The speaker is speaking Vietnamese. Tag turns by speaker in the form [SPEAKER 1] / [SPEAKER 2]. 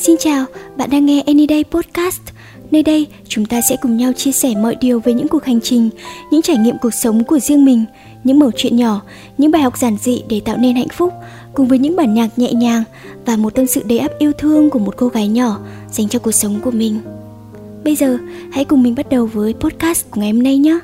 [SPEAKER 1] Xin chào, bạn đang nghe Anyday Podcast. Nơi đây, chúng ta sẽ cùng nhau chia sẻ mọi điều về những cuộc hành trình, những trải nghiệm cuộc sống của riêng mình, những mẩu chuyện nhỏ, những bài học giản dị để tạo nên hạnh phúc, cùng với những bản nhạc nhẹ nhàng và một tâm sự đầy ắp yêu thương của một cô gái nhỏ dành cho cuộc sống của mình. Bây giờ, hãy cùng mình bắt đầu với podcast của ngày hôm nay nhé.